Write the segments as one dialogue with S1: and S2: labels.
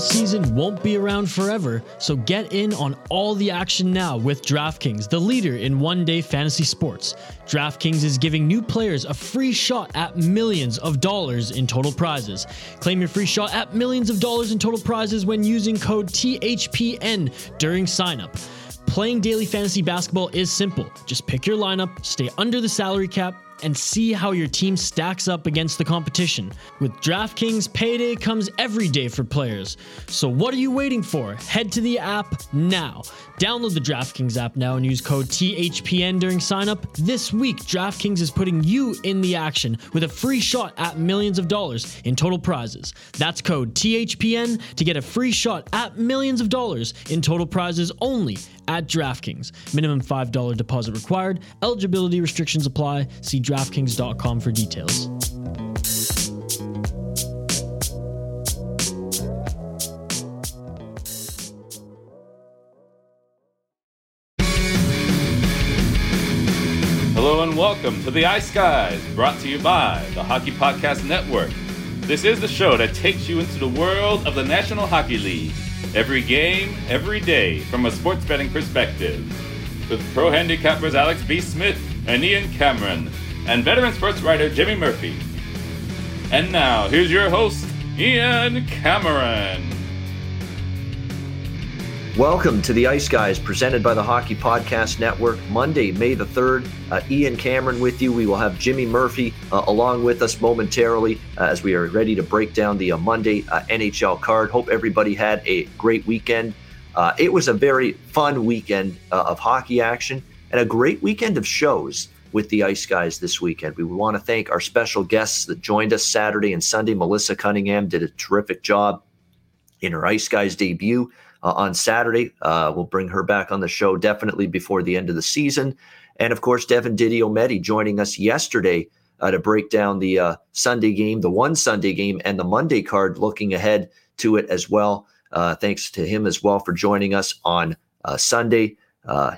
S1: Basketball season won't be around forever, so get in on all the action now with DraftKings, the leader in one day fantasy sports. DraftKings is giving new players a free shot at millions of dollars in total prizes. Claim your free shot at millions of dollars in total prizes when using code THPN during signup. Playing daily fantasy basketball is simple. Just pick your lineup, stay under the salary cap, and see how your team stacks up against the competition. With DraftKings, payday comes every day for players. So what are you waiting for? Head to the app now. Download the DraftKings app now and use code THPN during signup. This week, DraftKings is putting you in the action with a free shot at millions of dollars in total prizes. That's code THPN to get a free shot at millions of dollars in total prizes only at DraftKings. Minimum $5 deposit required. Eligibility restrictions apply. See DraftKings.com for details.
S2: Hello and welcome to the Ice Guys, brought to you by the Hockey Podcast Network. This is the show that takes you into the world of the National Hockey League. Every game, every day, from a sports betting perspective. With pro handicappers Alex B. Smith and Ian Cameron, and veteran sports writer Jimmy Murphy. And now, here's your host, Ian Cameron.
S3: Welcome to the Ice Guys, presented by the Hockey Podcast Network. Monday, May the 3rd. Uh, Ian Cameron with you. We will have Jimmy Murphy uh, along with us momentarily uh, as we are ready to break down the uh, Monday uh, NHL card. Hope everybody had a great weekend. Uh, it was a very fun weekend of hockey action and a great weekend of shows with the Ice Guys this weekend. We want to thank our special guests that joined us Saturday and Sunday. Melissa Cunningham did a terrific job in her Ice Guys debut uh, on Saturday. Uh, we'll bring her back on the show definitely before the end of the season. And of course, Devin Didiometti joining us yesterday uh, to break down the uh, Sunday game, the one Sunday game, and the Monday card, looking ahead to it as well. Uh, thanks to him as well for joining us on uh, Sunday.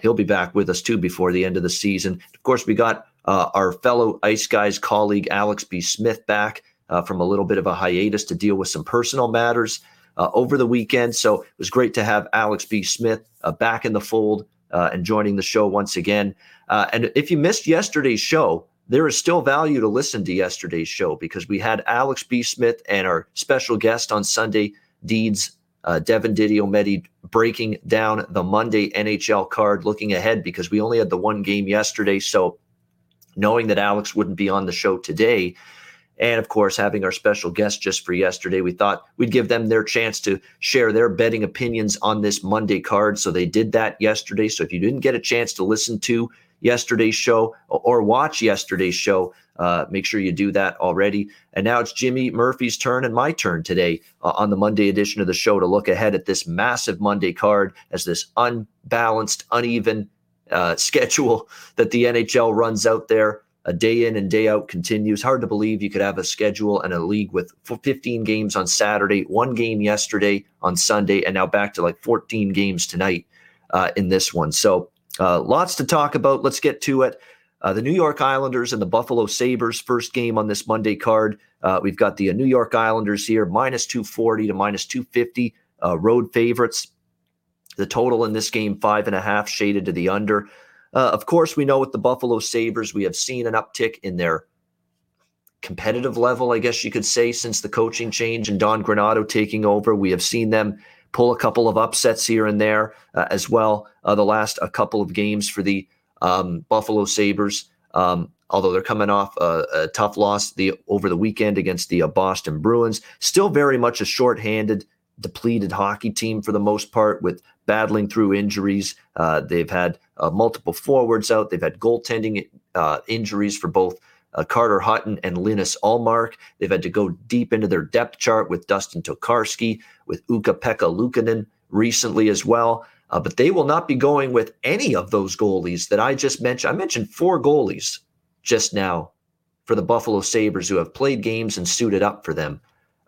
S3: he'll be back with us too before the end of the season. Of course, we got our fellow Ice Guys colleague Alex B. Smith back from a little bit of a hiatus to deal with some personal matters uh, over the weekend. So it was great to have Alex B. Smith uh, back in the fold uh, and joining the show once again. Uh, and if you missed yesterday's show, there is still value to listen to yesterday's show because we had Alex B. Smith and our special guest on Sunday, Deeds uh, Devin Didiometti, breaking down the Monday NHL card, looking ahead because we only had the one game yesterday. So knowing that Alex wouldn't be on the show today, and of course, having our special guest just for yesterday, we thought we'd give them their chance to share their betting opinions on this Monday card. So they did that yesterday. So if you didn't get a chance to listen to yesterday's show or watch yesterday's show, uh, make sure you do that already. And now it's Jimmy Murphy's turn and my turn today uh, on the Monday edition of the show to look ahead at this massive Monday card as this unbalanced, uneven uh, schedule that the NHL runs out there a day in and day out continues. Hard to believe you could have a schedule and a league with 15 games on Saturday, one game yesterday on Sunday, and now back to like 14 games tonight uh, in this one. So uh, lots to talk about. Let's get to it. Uh, the New York Islanders and the Buffalo Sabres, first game on this Monday card. Uh, we've got the uh, New York Islanders here, minus 240 to minus 250, uh, road favorites. The total in this game, five and a half, shaded to the under. Uh, of course, we know with the Buffalo Sabres, we have seen an uptick in their competitive level, I guess you could say, since the coaching change and Don Granato taking over. We have seen them pull a couple of upsets here and there uh, as well. Uh, the last a couple of games for the um, Buffalo Sabres, um, although they're coming off a, a, tough loss the over the weekend against the uh, Boston Bruins, still very much a shorthanded, depleted hockey team for the most part with battling through injuries. Uh, they've had uh, multiple forwards out. They've had goaltending uh, injuries for both uh, Carter Hutton and Linus Ullmark. They've had to go deep into their depth chart with Dustin Tokarski, with Ukko-Pekka Luukkonen recently as well. Uh, but they will not be going with any of those goalies that I just mentioned. I mentioned four goalies just now for the Buffalo Sabres who have played games and suited up for them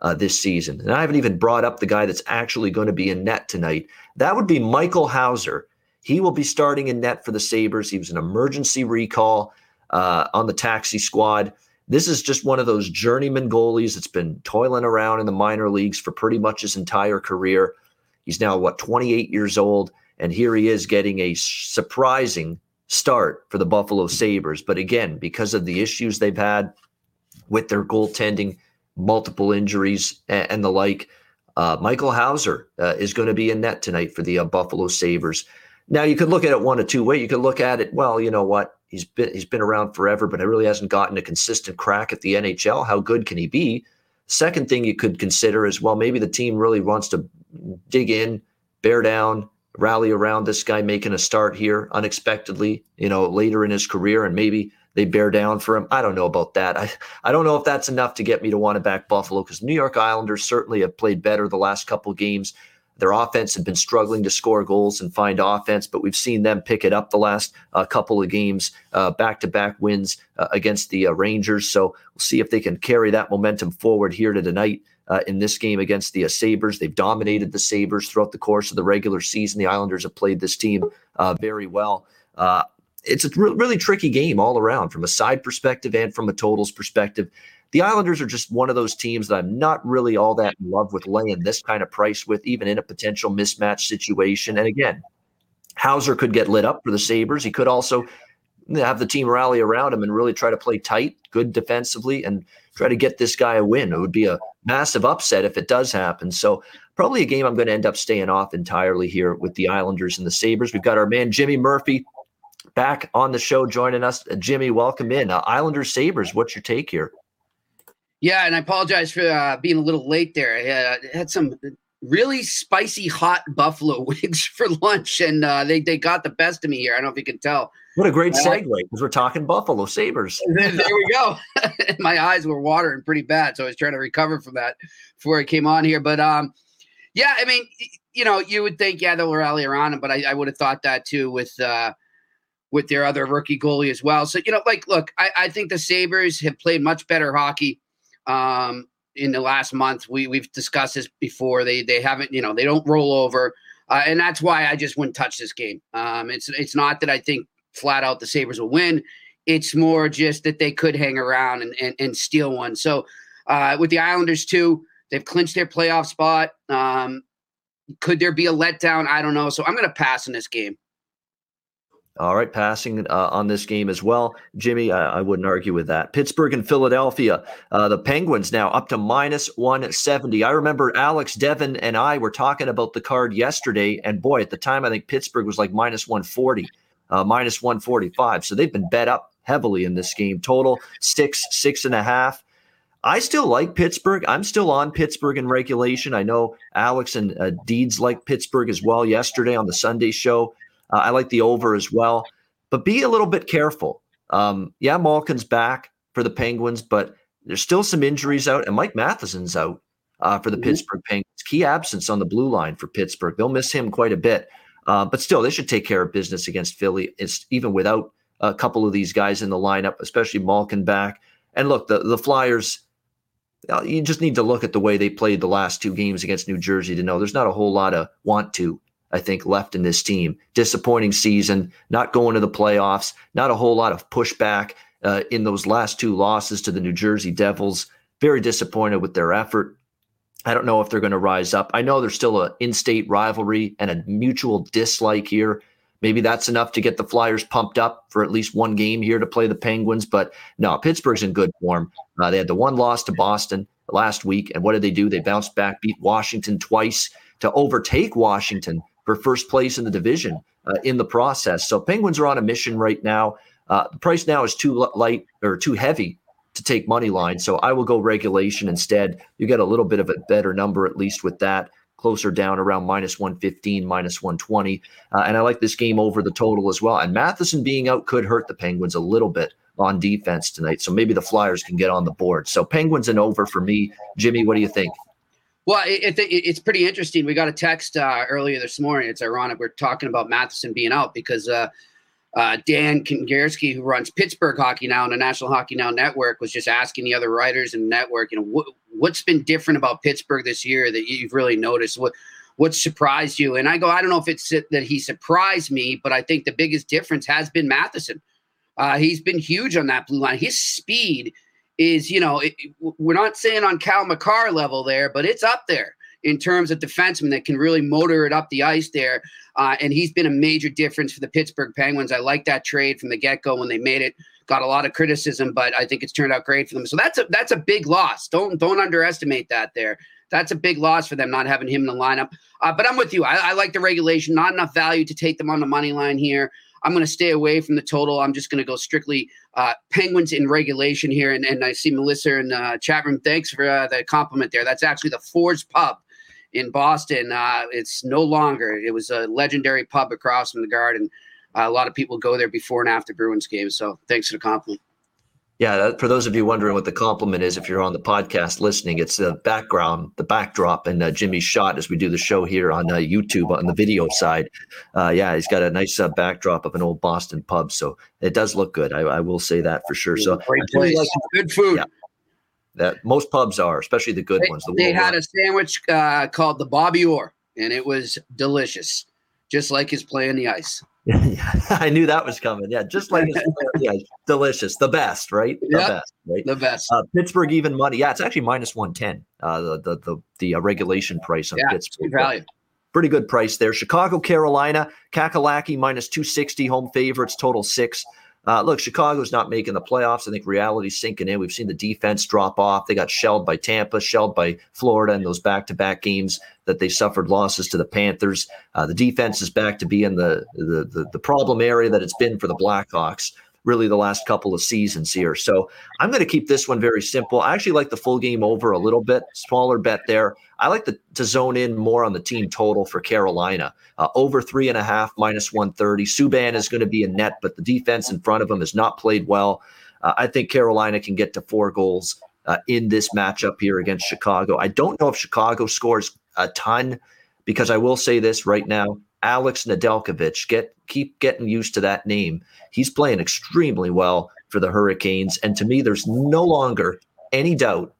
S3: uh, this season. And I haven't even brought up the guy that's actually going to be in net tonight. That would be Michael Houser. He will be starting in net for the Sabres. He was an emergency recall uh, on the taxi squad. This is just one of those journeyman goalies that's been toiling around in the minor leagues for pretty much his entire career. He's now, what, 28 years old. And here he is getting a surprising start for the Buffalo Sabres. But again, because of the issues they've had with their goaltending, multiple injuries, and, and the like, uh, Michael Houser uh, is going to be in net tonight for the uh, Buffalo Sabres. Now you could look at it one of two ways. You could look at it, well, you know what? He's been he's been around forever, but it really hasn't gotten a consistent crack at the NHL. How good can he be? Second thing you could consider is well, maybe the team really wants to dig in, bear down, rally around this guy making a start here unexpectedly, you know, later in his career, and maybe they bear down for him. I don't know about that. I, I don't know if that's enough to get me to want to back Buffalo because New York Islanders certainly have played better the last couple games. Their offense had been struggling to score goals and find offense, but we've seen them pick it up the last uh, couple of games, back to back wins uh, against the uh, Rangers. So we'll see if they can carry that momentum forward here to tonight. Uh, in this game against the uh, Sabres. They've dominated the Sabres throughout the course of the regular season. The Islanders have played this team uh, very well. It's a re- really tricky game all around from a side perspective and from a totals perspective the Islanders are just one of those teams that I'm not really all that in love with laying this kind of price with, even in a potential mismatch situation. And again, Houser could get lit up for the Sabres. He could also have the team rally around him and really try to play tight, good defensively, and try to get this guy a win. It would be a massive upset if it does happen. So, probably a game I'm going to end up staying off entirely here with the Islanders and the Sabres. We've got our man Jimmy Murphy back on the show joining us. Jimmy, welcome in. Uh, Islanders Sabres, what's your take here?
S4: Yeah, and I apologize for uh, being a little late there. I uh, had some really spicy hot buffalo wings for lunch, and uh, they they got the best of me here. I don't know if you can tell.
S3: What a great segue because we're talking Buffalo Sabres.
S4: there we go. My eyes were watering pretty bad, so I was trying to recover from that before I came on here. But um, yeah, I mean, you know, you would think yeah they'll rally around him, but I, I would have thought that too with uh, with their other rookie goalie as well. So you know, like, look, I, I think the Sabres have played much better hockey um, in the last month. We we've discussed this before. They they haven't you know they don't roll over, uh, and that's why I just wouldn't touch this game. Um, it's it's not that I think flat out the Sabres will win. It's more just that they could hang around and and, and steal one. So uh, with the Islanders too, they've clinched their playoff spot. Um, could there be a letdown? I don't know. So I'm going to pass in this game.
S3: All right, passing uh, on this game as well. Jimmy, I, I, wouldn't argue with that. Pittsburgh and Philadelphia. Uh, the Penguins now up to minus 170. I remember Alex, Devin, and I were talking about the card yesterday. And boy, at the time, I think Pittsburgh was like minus 140, uh, minus 145. So they've been bet up heavily in this game. Total six, six and a half. I still like Pittsburgh. I'm still on Pittsburgh in regulation. I know Alex and uh, Deeds like Pittsburgh as well yesterday on the Sunday show. Uh, I like the over as well, but be a little bit careful. Um, yeah, Malkin's back for the Penguins, but there's still some injuries out, and Mike Matheson's out uh, for the mm-hmm. Pittsburgh Penguins. Key absence on the blue line for Pittsburgh. They'll miss him quite a bit, uh, but still, they should take care of business against Philly. It's even without a couple of these guys in the lineup, especially Malkin back. And look, the the Flyers. Uh, you just need to look at the way they played the last two games against New Jersey to know there's not a whole lot of want to I think, left in this team. Disappointing season, not going to the playoffs, not a whole lot of pushback uh, in those last two losses to the New Jersey Devils. Very disappointed with their effort. I don't know if they're going to rise up. I know there's still an in state rivalry and a mutual dislike here. Maybe that's enough to get the Flyers pumped up for at least one game here to play the Penguins. But no, Pittsburgh's in good form. Uh, they had the one loss to Boston last week. And what did they do? They bounced back, beat Washington twice to overtake Washington for first place in the division uh, in the process. So Penguins are on a mission right now. Uh, the price now is too light or too heavy to take money line. So I will go regulation instead. You get a little bit of a better number at least with that. Closer down around minus 115, minus 120. Uh, and I like this game over the total as well. And Matheson being out could hurt the Penguins a little bit on defense tonight. So maybe the Flyers can get on the board. So Penguins and over for me. Jimmy, what do you think?
S4: Well, it, it, it's pretty interesting. We got a text uh, earlier this morning. It's ironic we're talking about Matheson being out because uh, uh, Dan Kingerski, who runs Pittsburgh Hockey Now on the National Hockey Now Network, was just asking the other writers in the network, you know, wh- what's been different about Pittsburgh this year that you've really noticed? What what surprised you? And I go, I don't know if it's that he surprised me, but I think the biggest difference has been Matheson. Uh, he's been huge on that blue line. His speed is, you know, it, we're not saying on Cal Makar level there, but it's up there in terms of defensemen that can really motor it up the ice there. Uh, and he's been a major difference for the Pittsburgh Penguins. I like that trade from the get go when they made it. Got a lot of criticism, but I think it's turned out great for them. So that's a that's a big loss. Don't don't underestimate that there. That's a big loss for them not having him in the lineup. Uh, but I'm with you. I, I like the regulation. Not enough value to take them on the money line here. I'm going to stay away from the total. I'm just going to go strictly uh, Penguins in regulation here. And, and I see Melissa in the uh, chat room. Thanks for uh, the compliment there. That's actually the Fours Pub in Boston. Uh, it's no longer. It was a legendary pub across from the Garden. Uh, a lot of people go there before and after Bruins games. So thanks for the compliment.
S3: Yeah, that, for those of you wondering what the compliment is, if you're on the podcast listening, it's the background, the backdrop, and uh, Jimmy's shot as we do the show here on uh, YouTube on the video side. Uh, yeah, he's got a nice uh, backdrop of an old Boston pub, so it does look good. I, I will say that for sure. So
S4: great place, like, good food. Yeah,
S3: that most pubs are, especially the good
S4: they,
S3: ones.
S4: The they had a sandwich uh, called the Bobby Orr, and it was delicious, just like his play on the ice.
S3: Yeah, I knew that was coming. Yeah, just like yeah, delicious, the best, right? The
S4: yep,
S3: best, right?
S4: The best.
S3: Uh, Pittsburgh even money. Yeah, it's actually minus one ten. Uh, the the the, the uh, regulation price on
S4: yeah,
S3: Pittsburgh.
S4: value.
S3: Pretty good price there. Chicago, Carolina, Kakalaki minus two sixty. Home favorites, total six. Uh, look, Chicago's not making the playoffs. I think reality's sinking in. We've seen the defense drop off. They got shelled by Tampa, shelled by Florida in those back-to-back games that they suffered losses to the Panthers. Uh, the defense is back to being the, the the the problem area that it's been for the Blackhawks really the last couple of seasons here. So I'm going to keep this one very simple. I actually like the full game over a little bit, smaller bet there. I like the, to zone in more on the team total for Carolina. Uh, over three and a half, minus 130. Subban is going to be a net, but the defense in front of him has not played well. Uh, I think Carolina can get to four goals uh, in this matchup here against Chicago. I don't know if Chicago scores a ton because I will say this right now Alex Nedeljkovic. Get keep getting used to that name. He's playing extremely well for the Hurricanes, and to me, there's no longer any doubt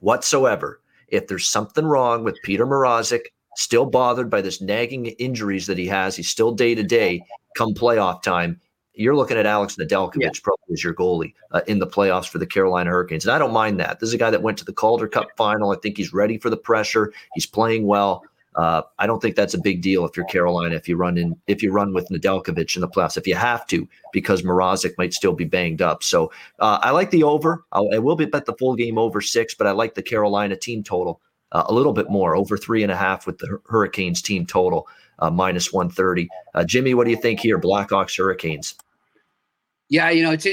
S3: whatsoever if there's something wrong with Peter Mrazek. Still bothered by this nagging injuries that he has. He's still day to day. Come playoff time, you're looking at Alex Nedeljkovic yeah. probably as your goalie uh, in the playoffs for the Carolina Hurricanes. And I don't mind that. This is a guy that went to the Calder Cup final. I think he's ready for the pressure. He's playing well. Uh, I don't think that's a big deal if you're Carolina if you run in if you run with Nedeljkovic in the playoffs if you have to because Mrazek might still be banged up. So uh, I like the over. I'll, I will be bet the full game over six, but I like the Carolina team total uh, a little bit more over three and a half with the Hurricanes team total uh, minus one thirty. Uh, Jimmy, what do you think here? Blackhawks Hurricanes.
S4: Yeah, you know, it's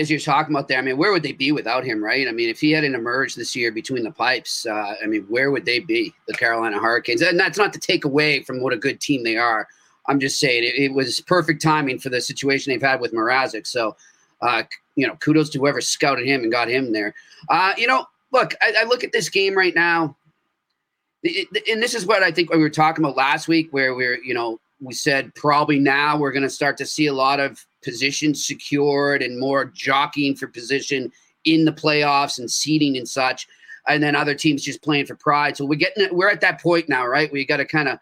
S4: as you're talking about there. I mean, where would they be without him, right? I mean, if he hadn't emerged this year between the pipes, uh, I mean, where would they be, the Carolina Hurricanes? And that's not to take away from what a good team they are. I'm just saying it, it was perfect timing for the situation they've had with Mrazek. So, uh, you know, kudos to whoever scouted him and got him there. Uh, you know, look, I, I look at this game right now, and this is what I think we were talking about last week, where we're, you know, we said probably now we're going to start to see a lot of positions secured and more jockeying for position in the playoffs and seeding and such. And then other teams just playing for pride. So we're getting we're at that point now, right? Where you got to kind of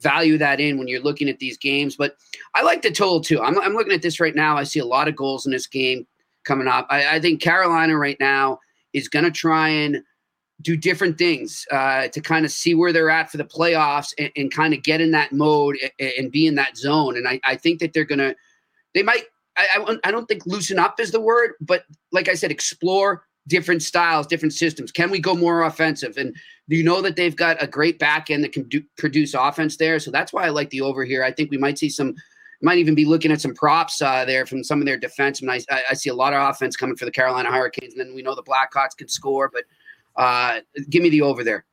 S4: value that in when you're looking at these games. But I like the total too. I'm, I'm looking at this right now. I see a lot of goals in this game coming up. I, I think Carolina right now is going to try and do different things uh, to kind of see where they're at for the playoffs and, and kind of get in that mode and, and, be in that zone. And I, I think that they're going to, they might, I, I, don't think loosen up is the word, but like I said, explore different styles, different systems. Can we go more offensive? And you know that they've got a great back end that can do, produce offense there? So that's why I like the over here. I think we might see some, might even be looking at some props uh, there from some of their defense. And I, I see a lot of offense coming for the Carolina Hurricanes. And then we know the Blackhawks can score, but uh, give me the over there.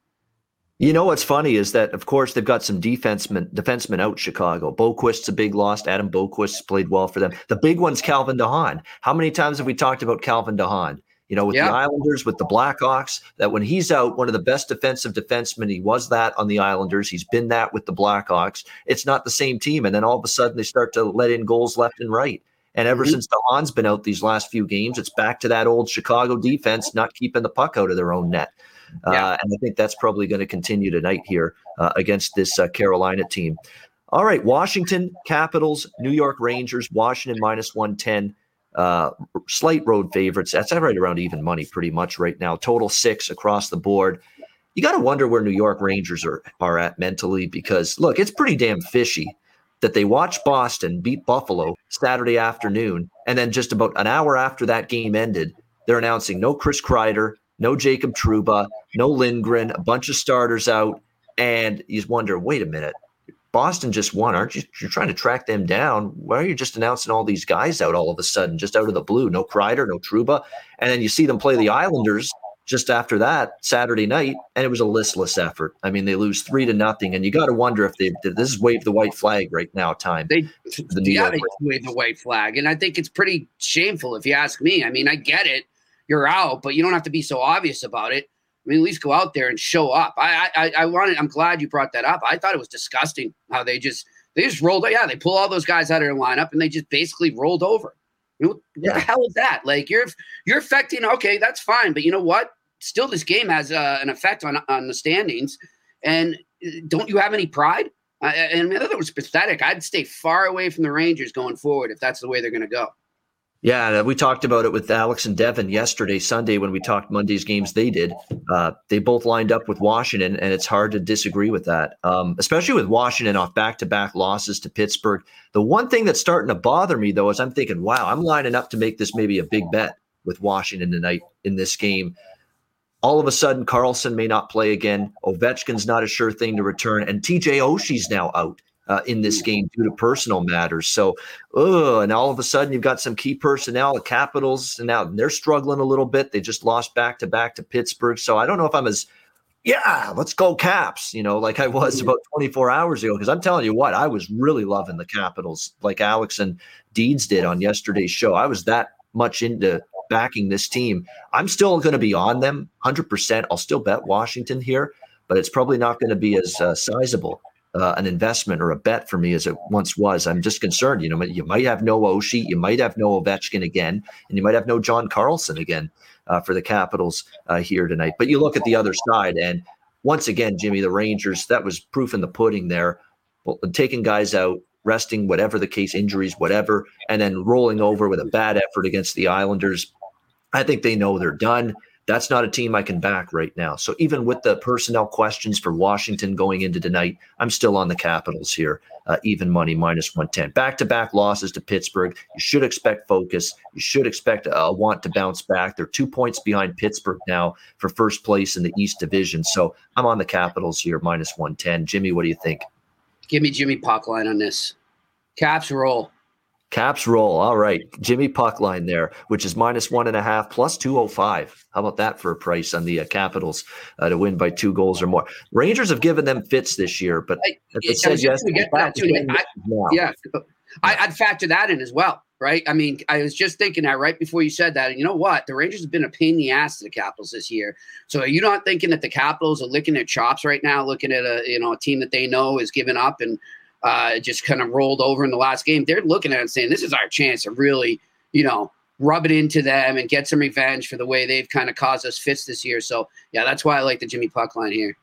S3: You know what's funny is that, of course, they've got some defensemen defensemen out Chicago. Boqvist's a big loss. Adam Boqvist played well for them. The big one's Calvin de Haan. How many times have we talked about Calvin de Haan? You know, with
S4: Yeah.
S3: the Islanders, with the Blackhawks, that when he's out, one of the best defensive defensemen, he was that on the Islanders. He's been that with the Blackhawks. It's not the same team. And then all of a sudden they start to let in goals left and right. And ever
S4: Mhm.
S3: since de Haan's been out these last few games, it's back to that old Chicago defense not keeping the puck out of their own net.
S4: Yeah.
S3: Uh, and I think that's probably going to continue tonight here uh, against this uh, Carolina team. All right, Washington Capitals, New York Rangers, Washington minus 110. Uh, slight road favorites. That's right around even money pretty much right now. Total six across the board. You got to wonder where New York Rangers are, are at mentally because, look, it's pretty damn fishy that they watched Boston beat Buffalo Saturday afternoon. And then just about an hour after that game ended, they're announcing no Chris Kreider, no Jacob Trouba, no Lindgren, a bunch of starters out. And you wonder, wait a minute, Boston just won. Aren't you? You're trying to track them down. Why are you just announcing all these guys out all of a sudden, just out of the blue? No Kreider, no Truba. And then you see them play the Islanders just after that Saturday night, and it was a listless effort. I mean, they lose three to nothing, and you got to wonder if they this is wave the white flag right now. Time
S4: They,
S3: the New
S4: yeah,
S3: York
S4: wave the white flag, and I think it's pretty shameful if you ask me. I mean, I get it, you're out, but you don't have to be so obvious about it. I mean, at least go out there and show up. I, I, I wanted. I'm glad you brought that up. I thought it was disgusting how they just they just rolled. Yeah, they pull all those guys out of their lineup and they just basically rolled over. What
S3: Yeah.
S4: the hell is that? Like you're you're affecting. Okay, that's fine, but you know what? Still, this game has uh, an effect on on the standings. And uh, don't you have any pride? I, I- and I thought it was pathetic. I'd stay far away from the Rangers going forward if that's the way they're going to go.
S3: Yeah, we talked about it with Alex and Devin yesterday, Sunday, when we talked Monday's games. They did. Uh, they both lined up with Washington, and it's hard to disagree with that, um, especially with Washington off back to back losses to Pittsburgh. The one thing that's starting to bother me, though, is I'm thinking, wow, I'm lining up to make this maybe a big bet with Washington tonight in this game. All of a sudden, Carlson may not play again. Ovechkin's not a sure thing to return, and TJ Oshie's now out uh, in this game due to personal matters. So, oh, and all of a sudden you've got some key personnel, the Capitals, and now they're struggling a little bit. They just lost back to back to Pittsburgh. So I don't know if I'm as yeah, let's go Caps, you know, like I was about 24 hours ago. Because I'm telling you what, I was really loving the Capitals, like Alex and Deeds did on yesterday's show. I was that much into backing this team. I'm still going to be on them 100%. I'll still bet Washington here, but it's probably not going to be as uh, sizable uh, an investment or a bet for me as it once was. I'm just concerned. You know, you might have no Oshie, you might have no Ovechkin again, and you might have no John Carlson again uh, for the Capitals uh, here tonight. But you look at the other side, and once again, Jimmy, the Rangers, that was proof in the pudding there. Well, taking guys out, resting, whatever the case, injuries, whatever, and then rolling over with a bad effort against the Islanders. I think they know they're done. That's not a team I can back right now. So even with the personnel questions for Washington going into tonight, I'm still on the Capitals here. Uh, even money minus 110. Back to back losses to Pittsburgh. You should expect focus. You should expect a want to bounce back. They're two points behind Pittsburgh now for first place in the East Division. So I'm on the Capitals here minus 110. Jimmy, what do you think?
S4: Give me Jimmy Puckline on this. Caps roll.
S3: Caps roll. All right. Jimmy puck line there, which is minus one and a half plus 205. How about that for a price on the uh, Capitals uh, to win by two goals or more? Rangers have given them fits this year, but
S4: I-
S3: as
S4: I
S3: I said
S4: was just
S3: yesterday,
S4: gonna get to that too. I-
S3: now.
S4: Yeah. I, I'd factor that in as well, right? I mean, I was just thinking that right before you said that. And you know what? The Rangers have been a pain in the ass to the Capitals this year. So are you not thinking that the Capitals are licking their chops right now, looking at a you know a team that they know is giving up and uh, just kind of rolled over in the last game? They're looking at it and saying, "This is our chance to really, you know." Rub it into them and get some revenge for the way they've kind of caused us fits this year. So, yeah, that's why I like the Jimmy Puck line here.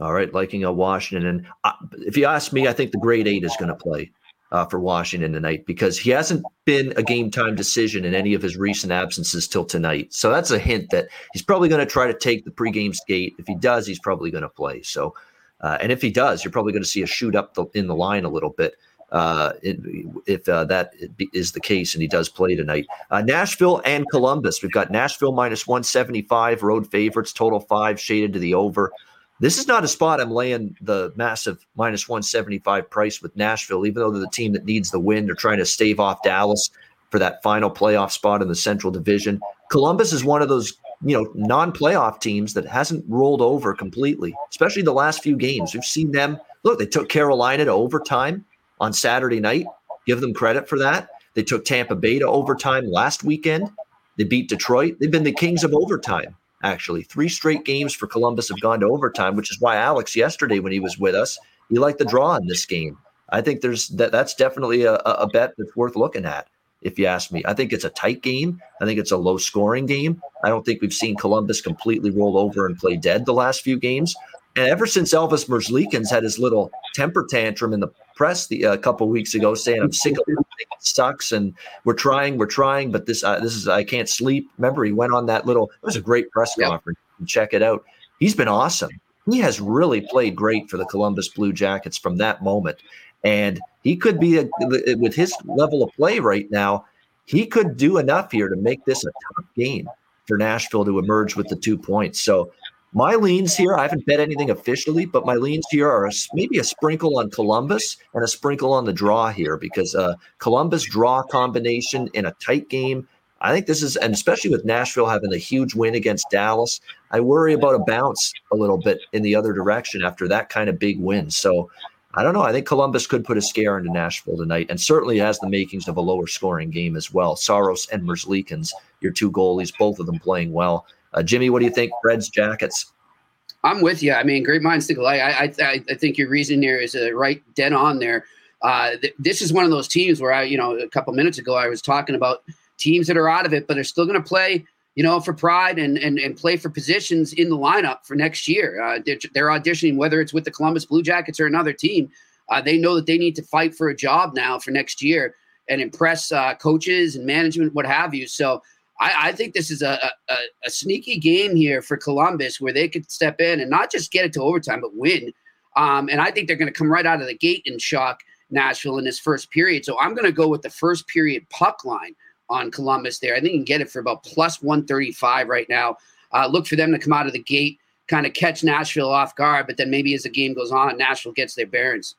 S3: All right, liking a Washington, and uh, if you ask me, I think the Great Eight is going to play uh, for Washington tonight because he hasn't been a game time decision in any of his recent absences till tonight. So that's a hint that he's probably going to try to take the pregame skate. If he does, he's probably going to play. So, uh, and if he does, you're probably going to see a shoot up the, in the line a little bit. Uh, if uh, that is the case and he does play tonight, uh, Nashville and Columbus. We've got Nashville minus 175, road favorites, total five, shaded to the over. This is not a spot I'm laying the massive minus 175 price with Nashville, even though they're the team that needs the win. They're trying to stave off Dallas for that final playoff spot in the Central Division. Columbus is one of those, you know, non-playoff teams that hasn't rolled over completely, especially the last few games. We've seen them. Look, they took Carolina to overtime on Saturday night. Give them credit for that. They took Tampa Bay to overtime last weekend. They beat Detroit. They've been the kings of overtime, actually. Three straight games for Columbus have gone to overtime, which is why Alex yesterday when he was with us, he liked the draw in this game. I think there's that that's definitely a, a bet that's worth looking at if you ask me. I think it's a tight game. I think it's a low scoring game. I don't think we've seen Columbus completely roll over and play dead the last few games. And ever since Elvis Merzlikins had his little temper tantrum in the press the, a uh, couple weeks ago, saying I'm sick of it, it sucks, and we're trying, we're trying, but this uh, this is I can't sleep. Remember, he went on that little. It was a great press yep. conference. Check it out. He's been awesome. He has really played great for the Columbus Blue Jackets from that moment. And he could be a, with his level of play right now. He could do enough here to make this a tough game for Nashville to emerge with the two points. So my leans here, I haven't bet anything officially, but my leans here are maybe a sprinkle on Columbus and a sprinkle on the draw here because uh, Columbus draw combination in a tight game. I think this is, and especially with Nashville having a huge win against Dallas, I worry about a bounce a little bit in the other direction after that kind of big win. So I don't know. I think Columbus could put a scare into Nashville tonight, and certainly has the makings of a lower scoring game as well. Saros and Merzlikins, your two goalies, both of them playing well. Uh, Jimmy, what do you think? Preds, Jackets.
S4: I'm with you. I mean, great minds think alike. I, I, I think your reason there is uh, right dead on there. Uh, th- this is one of those teams where I, you know, a couple minutes ago I was talking about teams that are out of it, but they're still going to play you know, for pride and and, and play for positions in the lineup for next year. Uh, they're, they're, auditioning, whether it's with the Columbus Blue Jackets or another team. Uh, they know that they need to fight for a job now for next year and impress uh, coaches and management, what have you. So I, I think this is a, a, a, sneaky game here for Columbus where they could step in and not just get it to overtime, but win. Um, and I think they're going to come right out of the gate and shock Nashville in this first period. So I'm going to go with the first period puck line on Columbus there. I think you can get it for about plus 135 right now. Uh, look for them to come out of the gate, kind of catch Nashville off guard, but then maybe as the game goes on, Nashville gets their bearings.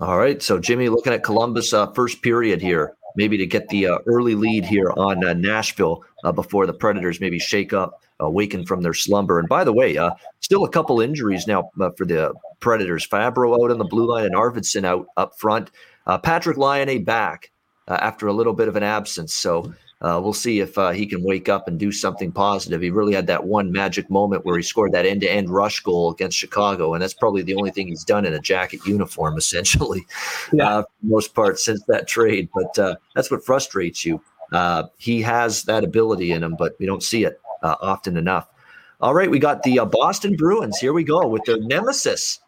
S3: All right. So, Jimmy, looking at Columbus uh, first period here, maybe to get the uh, early lead here on uh, Nashville uh, before the Predators maybe shake up, awaken from their slumber. And by the way, uh, still a couple injuries now uh, for the Predators. Fabbro out on the blue line and Arvidsson out up front. Patrik Laine back uh, after a little bit of an absence. So uh, we'll see if uh, he can wake up and do something positive. He really had that one magic moment where he scored that end to end rush goal against Chicago. And that's probably the only thing he's done in a jacket uniform, essentially, yeah. Uh, for the most part since that trade. But uh, that's what frustrates you. Uh, he has that ability in him, but we don't see it often enough. All right, we got the Boston Bruins. Here we go with their nemesis,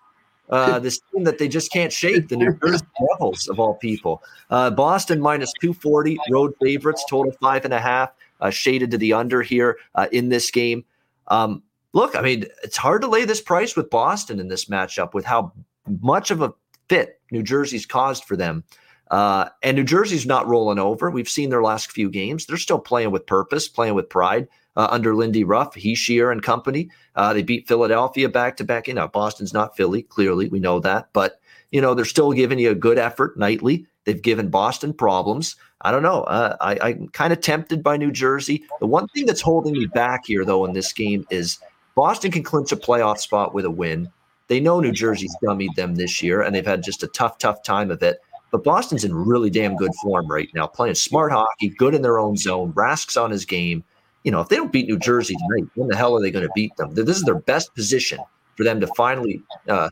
S3: uh, this team that they just can't shake, the New Jersey Devils of all people. Uh, Boston minus 240, road favorites, total five and a half, uh, shaded to the under here uh, in this game. Um, look, I mean, it's hard to lay this price with Boston in this matchup with how much of a fit New Jersey's caused for them. Uh, and New Jersey's not rolling over. We've seen their last few games. They're still playing with purpose, playing with pride uh, under Lindy Ruff, Hischier and company. Uh, they beat Philadelphia back to back. Know, Boston's not Philly, clearly, we know that. But, you know, they're still giving you a good effort nightly. They've given Boston problems. I don't know. Uh, I, I'm kind of tempted by New Jersey. The one thing that's holding me back here, though, in this game is Boston can clinch a playoff spot with a win. They know New Jersey's dummied them this year, and they've had just a tough, tough time of it. But Boston's in really damn good form right now, playing smart hockey, good in their own zone. Rask's on his game you know, if they don't beat New Jersey tonight, when the hell are they going to beat them? This is their best position for them to finally uh,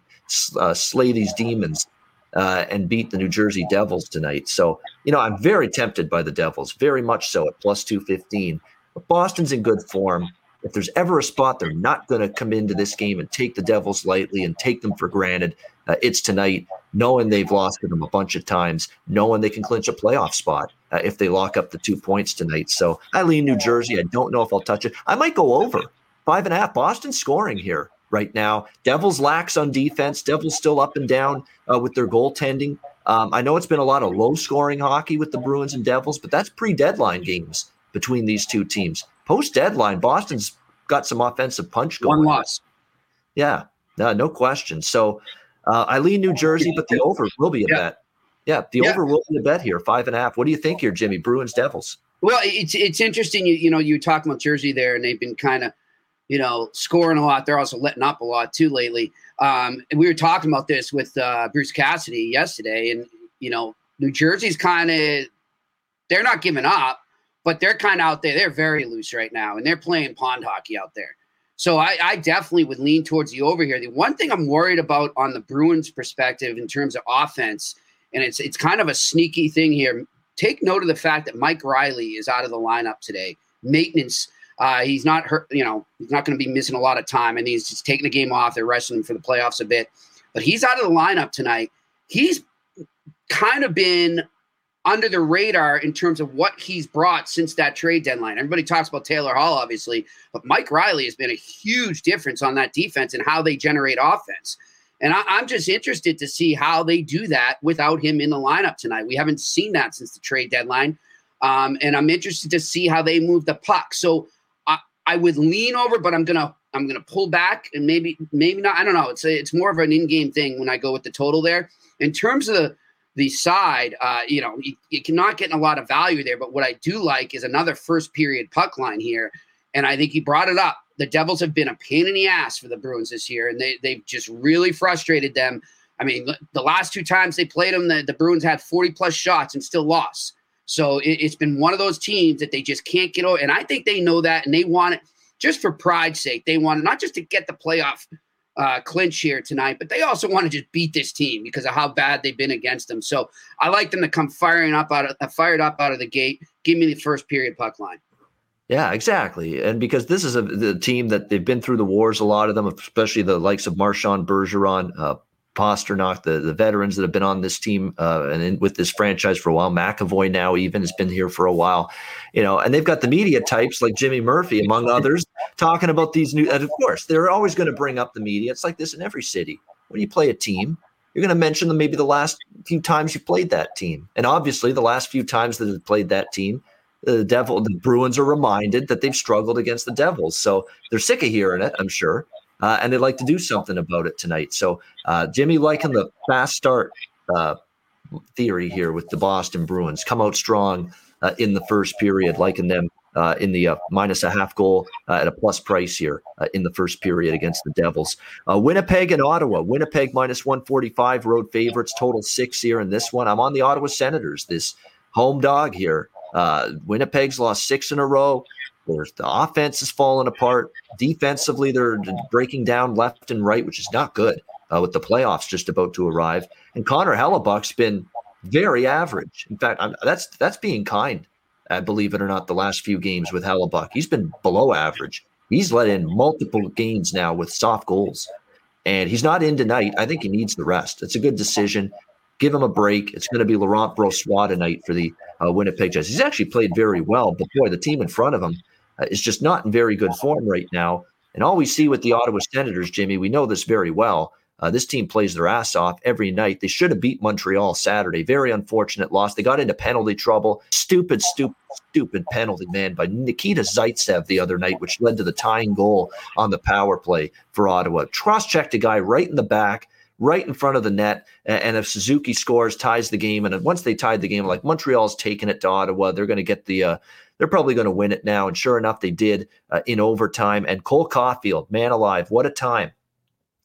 S3: uh, slay these demons uh, and beat the New Jersey Devils tonight. So, you know, I'm very tempted by the Devils, very much so at plus 215. But Boston's in good form. If there's ever a spot they're not going to come into this game and take the Devils lightly and take them for granted, uh, it's tonight, knowing they've lost to them a bunch of times, knowing they can clinch a playoff spot uh, if they lock up the two points tonight. So I lean New Jersey. I don't know if I'll touch it. I might go over five and a half. Boston scoring here right now. Devils lax on defense. Devils still up and down uh, with their goaltending. Um, I know it's been a lot of low scoring hockey with the Bruins and Devils, but that's pre deadline games between these two teams. Post deadline, Boston's got some offensive punch going.
S4: One loss.
S3: Yeah, no, no question. So uh, I lean New Jersey, but the over will be a yeah. bet. Yeah, the yeah. over will be a bet here, five and a half. What do you think here, Jimmy? Bruins Devils.
S4: Well, it's it's interesting. You you know you talk about Jersey there, and they've been kind of you know scoring a lot. They're also letting up a lot too lately. Um, and we were talking about this with uh, Bruce Cassidy yesterday, and you know New Jersey's kind of they're not giving up, but they're kind of out there. They're very loose right now, and they're playing pond hockey out there. So I, I, definitely would lean towards the over here. The one thing I'm worried about on the Bruins' perspective in terms of offense, and it's it's kind of a sneaky thing here. Take note of the fact that Mike Reilly is out of the lineup today. Maintenance. Uh, he's not hurt. You know, he's not going to be missing a lot of time, and he's just taking the game off. They're resting him for the playoffs a bit, but he's out of the lineup tonight. He's kind of been under the radar in terms of what he's brought since that trade deadline. Everybody talks about Taylor Hall, obviously, but Mike Reilly has been a huge difference on that defense and how they generate offense. And I, am just interested to see how they do that without him in the lineup tonight. We haven't seen that since the trade deadline. Um, and I'm interested to see how they move the puck. So I, I would lean over, but I'm gonna I'm gonna pull back and maybe maybe not. I don't know. It's a, it's more of an in-game thing when I go with the total there. In terms of the the side, uh, you know, you, you cannot get a lot of value there. But what I do like is another first period puck line here. And I think he brought it up. The Devils have been a pain in the ass for the Bruins this year, and they, they've just really frustrated them. I mean, the last two times they played them, the, the Bruins had 40 plus shots and still lost. So it, it's been one of those teams that they just can't get over. And I think they know that, and they want it just for pride's sake. They want it not just to get the playoff uh, clinch here tonight, but they also want to just beat this team because of how bad they've been against them. So I like them to come firing up out of uh, fired up out of the gate. Give me the first period puck line.
S3: Yeah, exactly. And because this is a the team that they've been through the wars, a lot of them, especially the likes of Marchand Bergeron, uh, Pastrnak, the, the veterans that have been on this team uh, and in, with this franchise for a while. McAvoy now even has been here for a while, you know, and they've got the media types like Jimmy Murphy, among others, talking about these new. And of course, they're always going to bring up the media. It's like this in every city. When you play a team, you're going to mention them maybe the last few times you played that team, and obviously the last few times that have played that team. The devil, the Bruins are reminded that they've struggled against the Devils, so they're sick of hearing it. I'm sure uh, and they'd like to do something about it tonight. So, uh, Jimmy liking the fast start uh, theory here with the Boston Bruins. Come out strong uh, in the first period, liking them uh, in the uh, minus a half goal at a plus price here in the first period against the Devils. Winnipeg and Ottawa. Winnipeg minus 145, road favorites, total six here in this one. I'm on the Ottawa Senators, this home dog here. Winnipeg's lost six in a row. Where the offense is falling apart. Defensively, they're breaking down left and right, which is not good uh, with the playoffs just about to arrive. And Connor Hellebuyck's been very average. In fact, I'm, that's that's being kind. Uh, believe it or not, the last few games with Hellebuyck, he's been below average. He's let in multiple gains now with soft goals, and he's not in tonight. I think he needs the rest. It's a good decision. Give him a break. It's going to be Laurent Brossoit tonight for the uh, Winnipeg Jets. He's actually played very well, but boy, the team in front of him uh, is just not in very good form right now. And all we see with the Ottawa Senators, Jimmy, we know this very well. Uh, this team plays their ass off every night. They should have beat Montreal Saturday. Very unfortunate loss. They got into penalty trouble. Stupid, stupid, stupid penalty, man, by Nikita Zaitsev the other night, which led to the tying goal on the power play for Ottawa. Cross checked a guy right in the back, right in front of the net. And if Suzuki scores, ties the game. And once they tied the game, like Montreal's taking it to Ottawa, they're going to get the uh, they're probably going to win it now. And sure enough, they did uh, in overtime. And Cole Caufield, man alive, what a time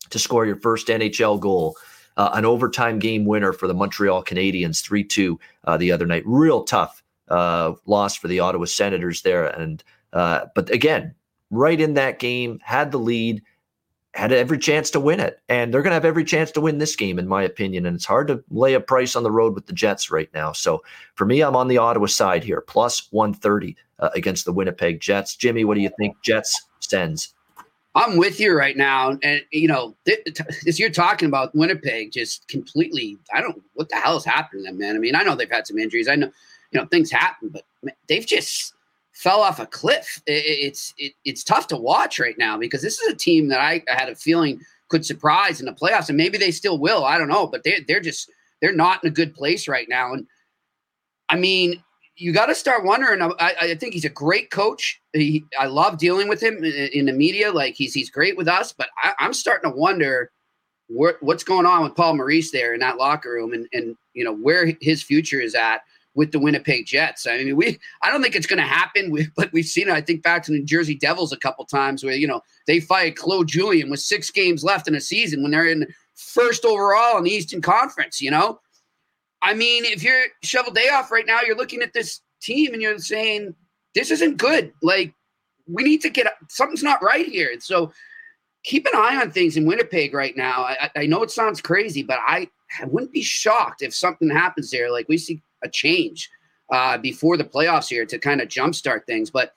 S3: to score your first NHL goal. Uh, an overtime game winner for the Montreal Canadiens, 3 2 uh, the other night. Real tough uh, loss for the Ottawa Senators there. And uh, But again, right in that game, had the lead, had every chance to win it. And they're going to have every chance to win this game, in my opinion. And it's hard to lay a price on the road with the Jets right now. So for me, I'm on the Ottawa side here, plus 130 uh, against the Winnipeg Jets. Jimmy, what do you think? Jets, Sens.
S4: I'm with you right now. And, you know, th- as you're talking about Winnipeg, just completely, I don't what the hell is happening to them, man. I mean, I know they've had some injuries. I know, you know, things happen, but they've just fell off a cliff. it's it, it's tough to watch right now because this is a team that I, I had a feeling could surprise in the playoffs, and maybe they still will. I don't know, but they they're just they're not in a good place right now. And I mean, you got to start wondering. I, I, think he's a great coach. He, I love dealing with him in, in, the media. Like he's he's great with us, but I, am starting to wonder what, what's going on with Paul Maurice there in that locker room, and and you know where his future is at with the Winnipeg Jets. I mean, we I don't think it's going to happen, but we've seen it. I think back to the Jersey Devils a couple times where you know they fight Claude Julien with six games left in a season when they're in first overall in the Eastern Conference. You know, I mean, if you're Cheveldayoff right now, you're looking at this team and you're saying, this isn't good. Like we need to get something's not right here. So keep an eye on things in Winnipeg right now. I, I know it sounds crazy, but I, I wouldn't be shocked if something happens there. Like we see a change uh, before the playoffs here to kind of jumpstart things. But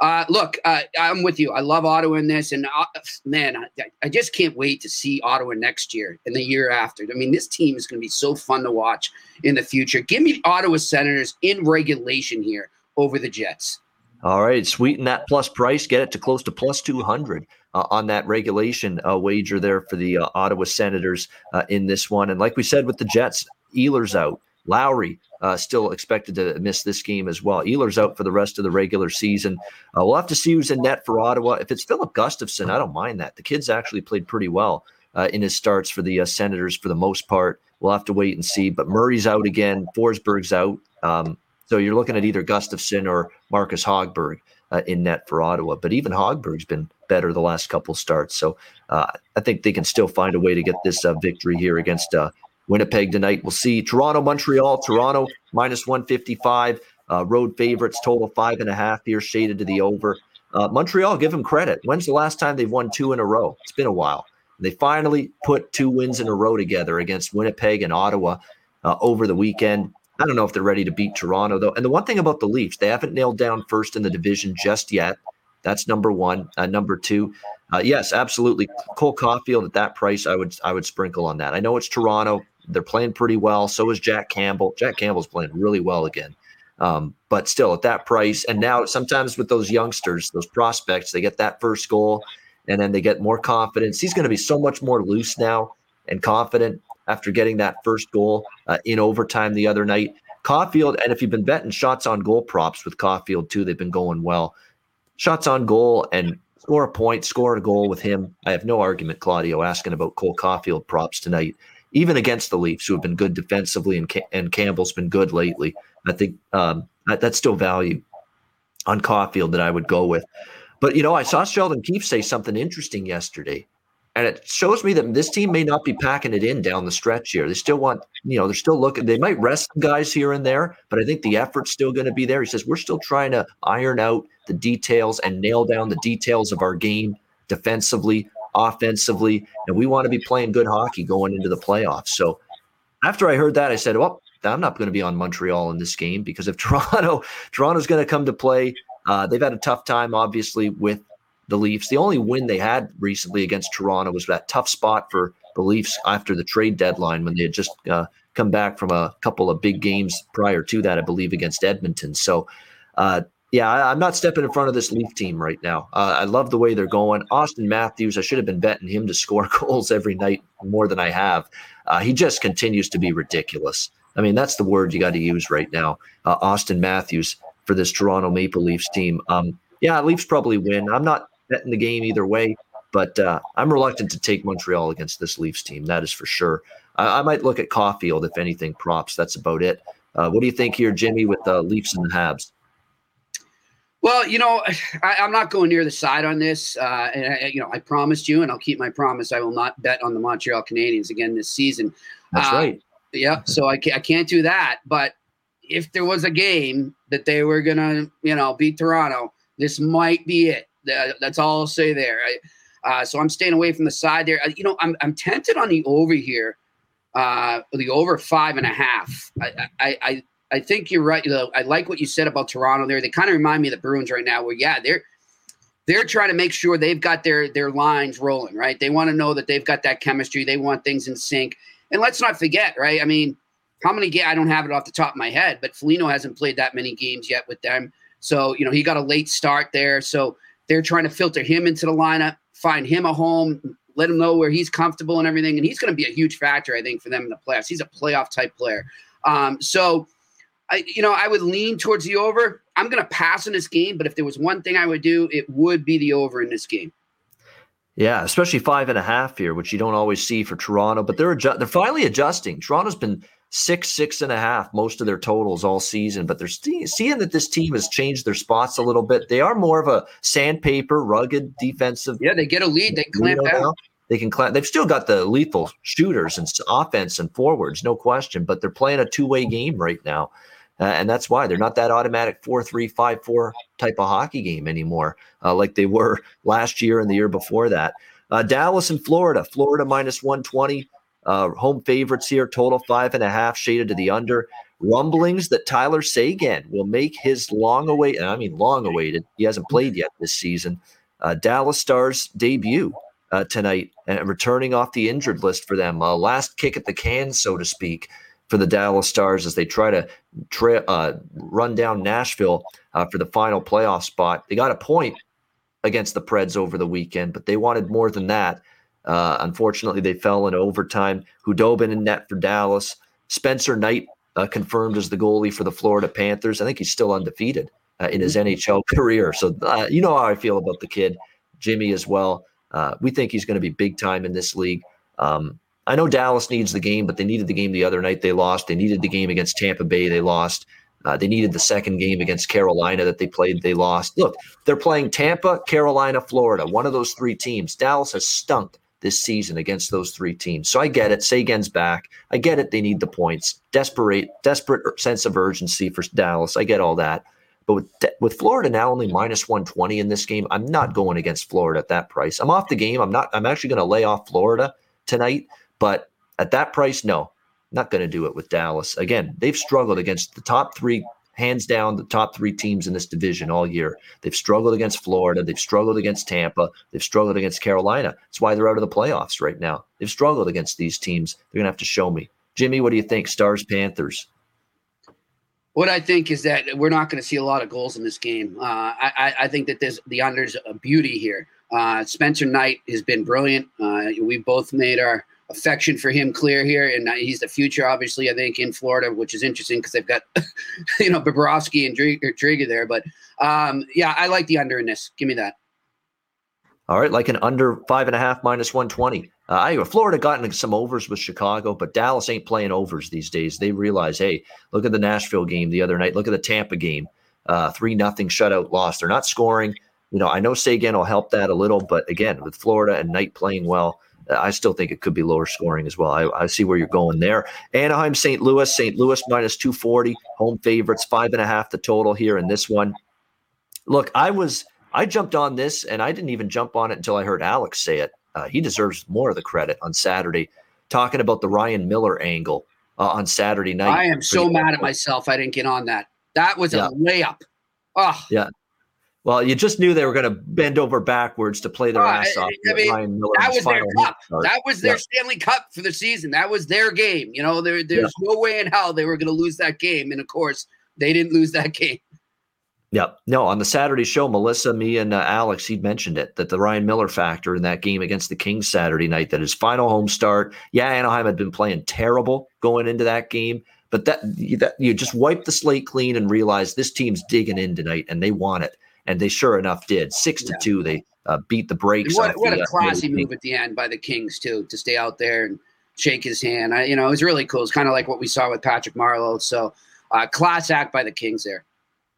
S4: uh, look, uh, I'm with you. I love Ottawa in this, and uh, man, I, I, just can't wait to see Ottawa next year and the year after. I mean, this team is going to be so fun to watch in the future. Give me Ottawa Senators in regulation here over the Jets.
S3: All right, sweeten that plus price, get it to close to plus 200 uh, on that regulation uh, wager there for the uh, Ottawa Senators in this one. And like we said with the Jets, Ehlers out, Lowry uh, still expected to miss this game as well. Ehlers out for the rest of the regular season. Uh, we'll have to see who's in net for Ottawa. If it's Filip Gustavsson, I don't mind that. The kid's actually played pretty well in his starts for the Senators for the most part. We'll have to wait and see. But Murray's out again. Forsberg's out. Um, so you're looking at either Gustavsson or Marcus Hogberg uh, in net for Ottawa. But even Hogberg's been better the last couple starts. So uh, I think they can still find a way to get this uh, victory here against uh, Winnipeg tonight. We'll see Toronto, Montreal. Toronto minus 155. Uh, road favorites, total five and a half here, shaded to the over. Uh, Montreal, give them credit. When's the last time they've won two in a row? It's been a while. They finally put two wins in a row together against Winnipeg and Ottawa over the weekend. I don't know if they're ready to beat Toronto though. And the one thing about the Leafs, they haven't nailed down first in the division just yet. That's number one. Uh, number two, uh, yes, absolutely. Cole Caufield at that price, I would I would sprinkle on that. I know it's Toronto; they're playing pretty well. So is Jack Campbell. Jack Campbell's playing really well again. Um, but still, at that price, and now sometimes with those youngsters, those prospects, they get that first goal, and then they get more confidence. He's going to be so much more loose now and confident after getting that first goal uh, in overtime the other night. Caufield, and if you've been betting shots on goal props with Caufield too, they've been going well. Shots on goal and score a point, score a goal with him. I have no argument, Claudio, asking about Cole Caufield props tonight, even against the Leafs, who have been good defensively, and, and Campbell's been good lately. I think um, that's still value on Caufield that I would go with. But you know, I saw Sheldon Keefe say something interesting yesterday. And it shows me that this team may not be packing it in down the stretch here. They still want, you know, they're still looking. They might rest some guys here and there, but I think the effort's still going to be there. He says, We're still trying to iron out the details and nail down the details of our game defensively, offensively. And we want to be playing good hockey going into the playoffs. So after I heard that, I said, Well, I'm not going to be on Montreal in this game because if Toronto, Toronto's going to come to play, uh, they've had a tough time, obviously, with the Leafs. The only win they had recently against Toronto was that tough spot for the Leafs after the trade deadline when they had just uh, come back from a couple of big games prior to that, I believe, against Edmonton. So, uh, yeah, I, am not stepping in front of this Leaf team right now. Uh, I love the way they're going. Auston Matthews, I should have been betting him to score goals every night more than I have. Uh, he just continues to be ridiculous. I mean, that's the word you got to use right now. Uh, Auston Matthews for this Toronto Maple Leafs team. Um, yeah, Leafs probably win. I'm not betting the game either way. But uh, I'm reluctant to take Montreal against this Leafs team. That is for sure. I, I might look at Caufield if anything. Props. That's about it. Uh, what do you think here, Jimmy, with the Leafs and the Habs?
S4: Well, you know, I, am not going near the side on this. Uh, and I, you know, I promised you, and I'll keep my promise. I will not bet on the Montreal Canadiens again this season.
S3: That's uh, right.
S4: Yeah, so I can't, I can't do that. But if there was a game that they were gonna, you know, beat Toronto, this might be it that's all I'll say there. I, uh, so I'm staying away from the side there. Uh, you know, I'm, I'm tempted on the over here, uh, the over five and a half. I, I, I, I think you're right. You know, I like what you said about Toronto there. They kind of remind me of the Bruins right now, where yeah, they're they're trying to make sure they've got their their lines rolling, right? They want to know that they've got that chemistry. They want things in sync. And let's not forget, right? I mean, how many games? I don't have it off the top of my head, but Foligno hasn't played that many games yet with them. So you know he got a late start there. So they're trying to filter him into the lineup, find him a home, let him know where he's comfortable and everything. And he's going to be a huge factor, I think, for them in the playoffs. He's a playoff type player. Um, so, I, you know, I would lean towards the over. I'm going to pass in this game, but if there was one thing I would do, it would be the over in this game.
S3: Yeah, especially five and a half here, which you don't always see for Toronto. But they're adju- they're finally adjusting. Toronto's been six, six and a half, most of their totals all season. But they're st- seeing that this team has changed their spots a little bit. They are more of a sandpaper, rugged defensive.
S4: Yeah, they get a lead, they clamp down.
S3: They can clamp. They've still got the lethal shooters and offense and forwards, no question. But they're playing a two way game right now. Uh, and that's why they're not that automatic 4 3 5 4 type of hockey game anymore, uh, like they were last year and the year before that. Uh, Dallas and Florida. Florida minus 120. Uh, home favorites here, total five and a half, shaded to the under. Rumblings that Tyler Seguin will make his long awaited, I mean, long awaited, he hasn't played yet this season, uh, Dallas Stars debut uh, tonight and returning off the injured list for them. last kick at the can, so to speak for the Dallas Stars as they try to tra- uh, run down Nashville uh, for the final playoff spot. They got a point against the Preds over the weekend, but they wanted more than that. Uh, unfortunately, they fell in overtime. Khudobin in net for Dallas. Spencer Knight uh, confirmed as the goalie for the Florida Panthers. I think he's still undefeated uh, in his mm-hmm. NHL career. So uh, you know how I feel about the kid, Jimmy as well. we think he's going to be big time in this league. Um, I know Dallas needs the game, but they needed the game the other night. They lost. They needed the game against Tampa Bay. They lost. Uh, they needed the second game against Carolina that they played. They lost. Look, they're playing Tampa, Carolina, Florida. One of those three teams. Dallas has stunk this season against those three teams. So I get it. Seguin's back. I get it. They need the points. Desperate, desperate sense of urgency for Dallas. I get all that. But with with Florida now only minus 120 in this game, I'm not going against Florida at that price. I'm off the game. I'm not. I'm actually going to lay off Florida tonight but at that price, no, not going to do it with Dallas. Again, they've struggled against the top three, hands down, the top three teams in this division all year. They've struggled against Florida. They've struggled against Tampa. They've struggled against Carolina. That's why they're out of the playoffs right now. They've struggled against these teams. They're going to have to show me. Jimmy, what do you think? Stars, Panthers.
S4: What I think is that we're not going to see a lot of goals in this game. Uh, I, I, think that there's the under's a beauty here. Uh, Spencer Knight has been brilliant. Uh, we both made our affection for him clear here, and he's the future, obviously. I think in Florida, which is interesting because they've got, you know, Bobrovsky and Driedger there. But um, yeah, I like the under in this. Give me that.
S3: All right, like an under five and a half minus one twenty. Uh, I Florida gotten some overs with Chicago, but Dallas ain't playing overs these days. They realize, hey, look at the Nashville game the other night. Look at the Tampa game, uh, three nothing shutout loss. They're not scoring. You know, I know Seguin will help that a little, but again, with Florida and Knight playing well, I still think it could be lower scoring as well. I, I see where you're going there. Anaheim, St. Louis, St. Louis minus 240, home favorites, five and a half the total here in this one. Look, I was I jumped on this and I didn't even jump on it until I heard Alex say it. Uh, he deserves more of the credit on Saturday, talking about the Ryan Miller angle uh, on Saturday night.
S4: I am so mad at myself. I didn't get on that. That was yeah. a layup. Oh.
S3: Yeah. Well, you just knew they were going to bend over backwards to play their uh, ass off.
S4: I mean, that was their cup. That was their yeah. Stanley Cup for the season. That was their game. You know, there, there's yeah. no way in hell they were going to lose that game. And of course, they didn't lose that game.
S3: Yep. No, on the Saturday show, Melissa, me, and uh, Alex, he'd mentioned it that the Ryan Miller factor in that game against the Kings Saturday night, that his final home start. Yeah, Anaheim had been playing terrible going into that game, but that, that you just wipe the slate clean and realize this team's digging in tonight and they want it and they sure enough did. Six to yeah. two, they uh, beat the brakes.
S4: What, what the, a classy uh, move at the end by the Kings too to stay out there and shake his hand. I, you know, it was really cool. It's kind of like what we saw with Patrick Marleau. So, uh, class act by the Kings there.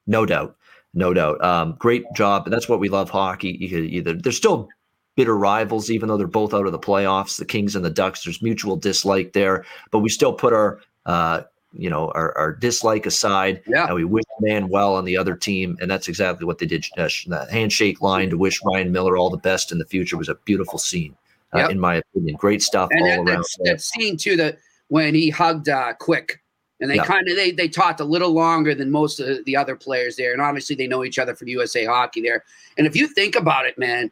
S3: No doubt, no doubt. Um, great job, and that's what we love hockey. You either they're still bitter rivals, even though they're both out of the playoffs. The Kings and the Ducks. There's mutual dislike there, but we still put our uh, you know our, our dislike aside yeah. and we wish man well on the other team and that's exactly what they did uh, that handshake line to wish ryan miller all the best in the future was a beautiful scene uh, yep. in my opinion great stuff
S4: and
S3: all
S4: that,
S3: around
S4: that, that scene too that when he hugged uh, quick and they yep. kind of they they talked a little longer than most of the other players there and obviously they know each other from usa hockey there and if you think about it man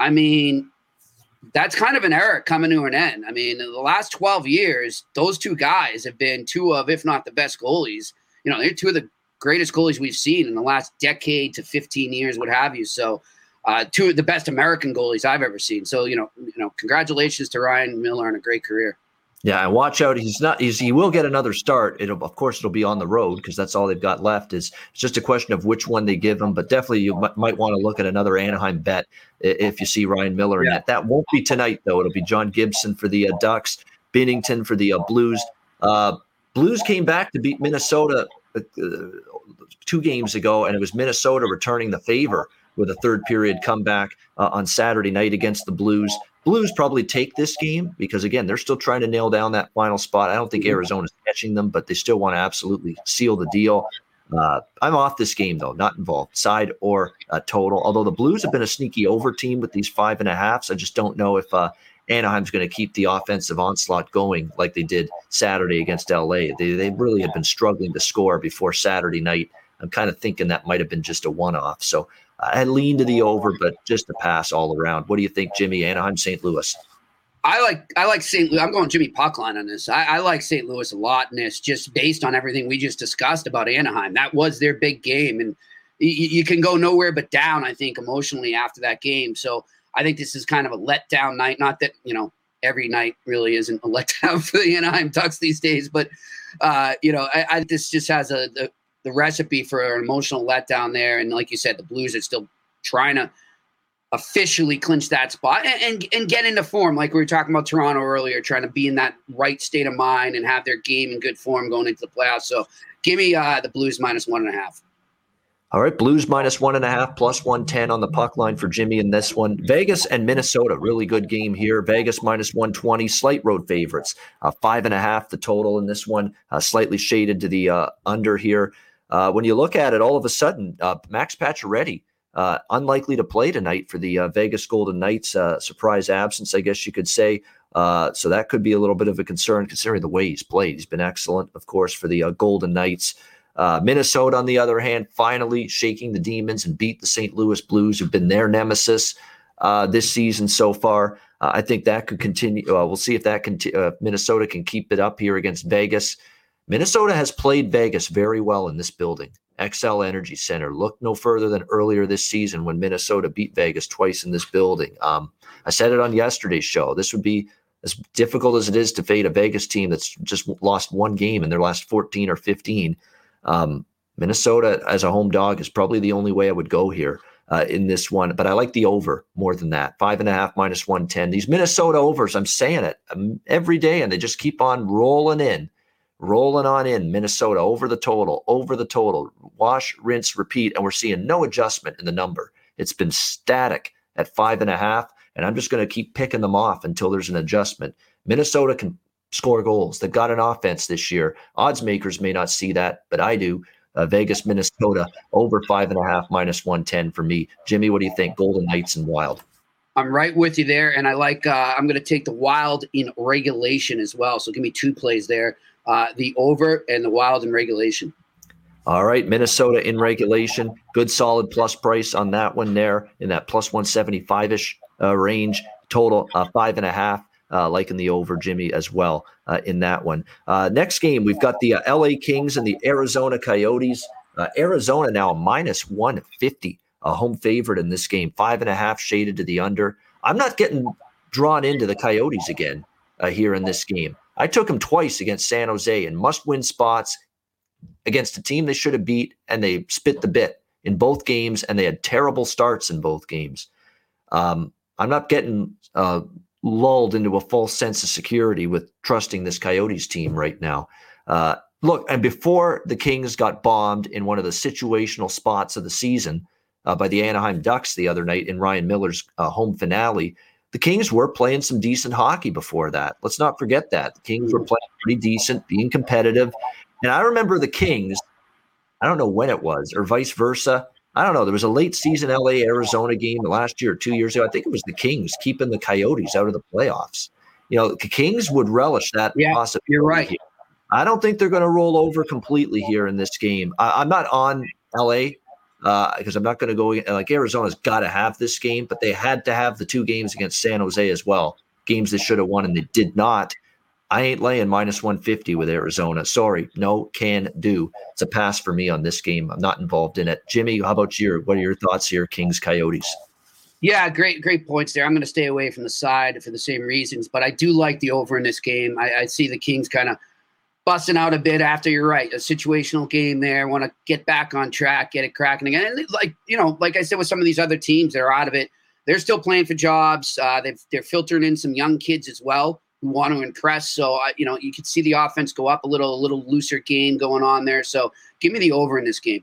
S4: i mean that's kind of an era coming to an end. I mean, in the last 12 years, those two guys have been two of, if not the best goalies. You know, they're two of the greatest goalies we've seen in the last decade to 15 years, what have you. So, uh, two of the best American goalies I've ever seen. So, you know, you know, congratulations to Ryan Miller on a great career.
S3: Yeah, and watch out. He's not. He's, he will get another start. It'll, of course, it'll be on the road because that's all they've got left. Is it's just a question of which one they give him. But definitely, you m- might want to look at another Anaheim bet if you see Ryan Miller in that. That won't be tonight though. It'll be John Gibson for the uh, Ducks, Binnington for the uh, Blues. Uh, Blues came back to beat Minnesota uh, two games ago, and it was Minnesota returning the favor with a third period comeback uh, on Saturday night against the Blues. Blues probably take this game because again they're still trying to nail down that final spot. I don't think Arizona's catching them, but they still want to absolutely seal the deal. Uh, I'm off this game though, not involved, side or uh, total. Although the Blues have been a sneaky over team with these five and a halfs, I just don't know if uh, Anaheim's going to keep the offensive onslaught going like they did Saturday against LA. They they really had been struggling to score before Saturday night. I'm kind of thinking that might have been just a one-off. So I lean to the over, but just a pass all around. What do you think, Jimmy? Anaheim, St. Louis.
S4: I like I like St. Louis. I'm going Jimmy Puckline on this. I, I, like St. Louis a lot in this, just based on everything we just discussed about Anaheim. That was their big game, and you, you can go nowhere but down. I think emotionally after that game. So I think this is kind of a letdown night. Not that you know every night really isn't a letdown for the Anaheim Ducks these days, but uh, you know I, I, this just has a the, the recipe for an emotional letdown there. And like you said, the Blues are still trying to officially clinch that spot and, and, and get into form like we were talking about Toronto earlier, trying to be in that right state of mind and have their game in good form going into the playoffs. So give me uh, the Blues minus one and a half.
S3: All right, Blues minus one and a half, plus 110 on the puck line for Jimmy in this one. Vegas and Minnesota, really good game here. Vegas minus 120, slight road favorites. Uh, five and a half the total in this one, uh, slightly shaded to the uh, under here. Uh, when you look at it, all of a sudden, uh, Max Pacioretty uh, unlikely to play tonight for the uh, Vegas Golden Knights. Uh, surprise absence, I guess you could say. Uh, so that could be a little bit of a concern considering the way he's played. He's been excellent, of course, for the Golden Knights. Minnesota, on the other hand, finally shaking the demons and beat the St. Louis Blues, who've been their nemesis this season so far. I think that could continue. we'll see if that conti- Minnesota can keep it up here against Vegas. Minnesota has played Vegas very well in this building. Xcel Energy Center. Look no further than earlier this season when Minnesota beat Vegas twice in this building. Um, I said it on yesterday's show. This would be as difficult as it is to fade a Vegas team that's just lost one game in their last 14 or 15. Um, Minnesota as a home dog is probably the only way I would go here uh, in this one. But I like the over more than that. Five and a half minus 110. These Minnesota overs, I'm saying it um, every day, and they just keep on rolling in rolling on in Minnesota over the total, over the total, wash, rinse, repeat. And we're seeing no adjustment in the number. It's been static at five and a half. And I'm just going to keep picking them off until there's an adjustment. Minnesota can score goals. They've got an offense this year. Odds makers may not see that, but I do. Uh, Vegas, Minnesota, over five and a half, minus 110 for me. Jimmy, what do you think? Golden Knights and Wild.
S4: I'm right with you there. And I like, uh, I'm going to take the Wild in regulation as well. So give me two plays there uh, the over and the wild in regulation.
S3: All right, Minnesota in regulation. Good solid plus price on that one there in that plus 175 ish uh, range. Total uh, five and a half, uh, like in the over, Jimmy, as well uh, in that one. Uh, next game, we've got the uh, LA Kings and the Arizona Coyotes. Arizona now minus 150, a home favorite in this game. Five and a half shaded to the under. I'm not getting drawn into the Coyotes again here in this game. I took them twice against San Jose in must win spots against a team they should have beat, and they spit the bit in both games, and they had terrible starts in both games. Um, I'm not getting uh, lulled into a false sense of security with trusting this Coyotes team right now. Uh, look, and before the Kings got bombed in one of the situational spots of the season uh, by the Anaheim Ducks the other night in Ryan Miller's uh, home finale, the Kings were playing some decent hockey before that. Let's not forget that. The Kings were hmm. playing pretty decent, being competitive. And I remember the Kings, I don't know when it was, or vice versa. I don't know. There was a late season LA Arizona game last year, two years ago. I think it was the Kings keeping the Coyotes out of the playoffs. You know, the Kings would relish that
S4: yeah, possibility. You're right.
S3: Here. I don't think they're going to roll over completely here in this game. I, I'm not on LA because uh, I'm not going to go like Arizona's got to have this game, but they had to have the two games against San Jose as well. Games they should have won and they did not. I ain't laying minus 150 with Arizona. Sorry, no can do. It's a pass for me on this game. I'm not involved in it. Jimmy, how about you? What are your thoughts here, Kings Coyotes?
S4: Yeah, great, great points there. I'm going to stay away from the side for the same reasons, but I do like the over in this game. I, I see the Kings kind of busting out a bit after you're right a situational game there want to get back on track get it cracking again and like you know like i said with some of these other teams that are out of it they're still playing for jobs uh, they're filtering in some young kids as well who want to impress so uh, you know you can see the offense go up a little a little looser game going on there so give me the over in this game